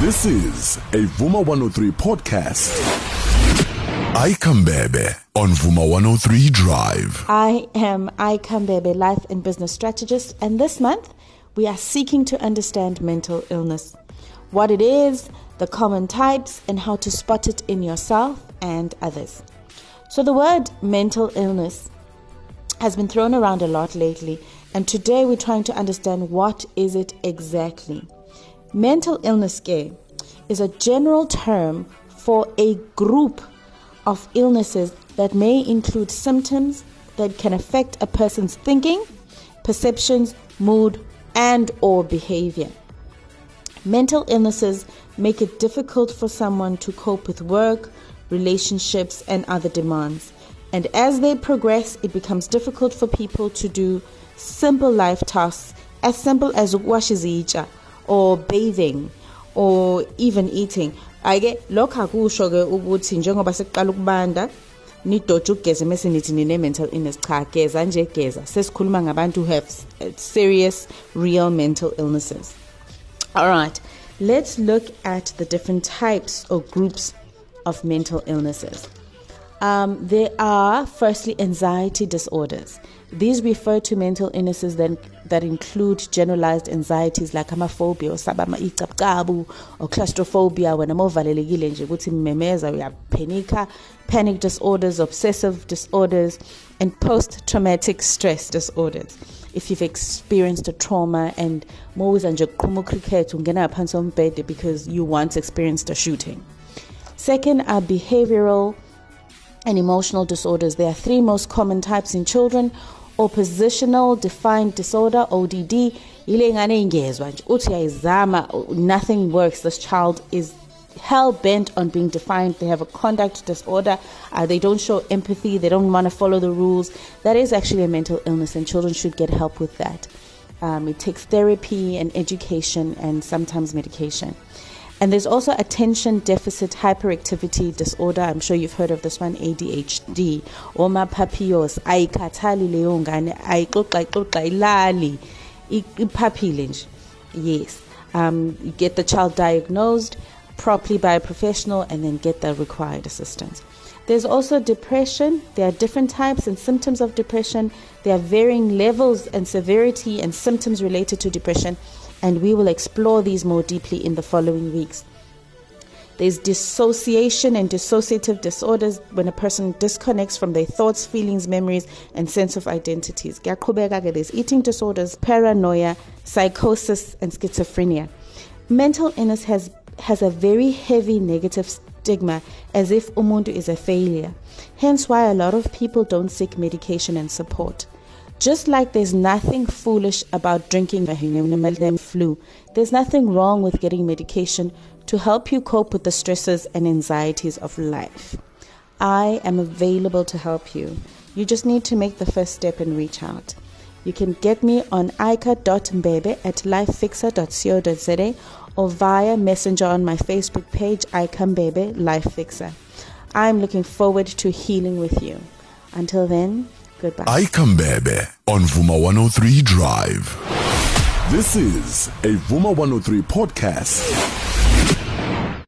This is a Vuma 103 podcast. Ica Mbebe on Vuma 103 Drive. I am Ica Mbebe, life and business strategist, and this month we are seeking to understand mental illness, what it is, the common types, and how to spot it in yourself and others. So, the word mental illness has been thrown around a lot lately, and today we're trying to understand what is it exactly. Mental illness care is a general term for a group of illnesses that may include symptoms that can affect a person's thinking, perceptions, mood, and or behavior. Mental illnesses make it difficult for someone to cope with work, relationships, and other demands. And as they progress, it becomes difficult for people to do simple life tasks as simple as wash izitsha or bathing or even eating. Ake lokho akusho ke ukuthi njengoba seqala ukubanda nidoje ukugeza mase nithi nine mental illness. Cha geza nje geza. Sesikhuluma ngabantu who have serious real mental illnesses. All right let's look at the different types or groups of mental illnesses. Um, there are, firstly, anxiety disorders. These refer to mental illnesses that, that include generalized anxieties like amophobia or sabama icapcabu or claustrophobia when amovalelekile nje ukuthi mmemeza uyaphenika panic disorders obsessive disorders and post-traumatic stress disorders if you've experienced a trauma and mawuza nje kuqhuma cricket ungena phansi sombhede because you once experienced a shooting second are behavioral and emotional disorders. There are three most common types in children oppositional defiant disorder ODD ile ngane ingezwa nje. Uthi uyayizama nothing works. This child is hell bent on being defiant they have a conduct disorder. Uh, they don't show empathy. They don't want to follow the rules. That is actually a mental illness and children should get help with that. Um, it takes therapy and education and sometimes medication and there's also attention deficit hyperactivity disorder. I'm sure you've heard of this one, ADHD. Oma papillos, ayikhathali leyo ngane, ilali. Yes. Um, get the child diagnosed properly by a professional and then get the required assistance. There's also depression. There are different types and symptoms of depression. There are varying levels and severity and symptoms related to depression and we will explore these more deeply in the following weeks. There's dissociation and dissociative disorders when a person disconnects from their thoughts, feelings, memories, and sense of identities. There's eating disorders, paranoia, psychosis, and schizophrenia. Mental illness has, has a very heavy negative stigma as if umuntu is a failure. Hence why a lot of people don't seek medication and support. Just like there's nothing foolish about drinking flu, there's nothing wrong with getting medication to help you cope with the stresses and anxieties of life. I am available to help you. You just need to make the first step and reach out. You can get me on ika.mbebe at lifefixer.co.za or via messenger on my Facebook page, Ica Mbebe Life Fixer. I'm looking forward to healing with you. Until then, Goodbye. Ica Mbebe on Vuma 103 Drive. This is a Vuma 103 podcast.